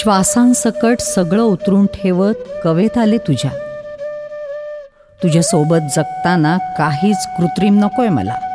श्वासांसकट सगळं उतरून ठेवत कवेत आले तुझ्या. तुझ्यासोबत जगताना काहीच कृत्रिम नकोय मला.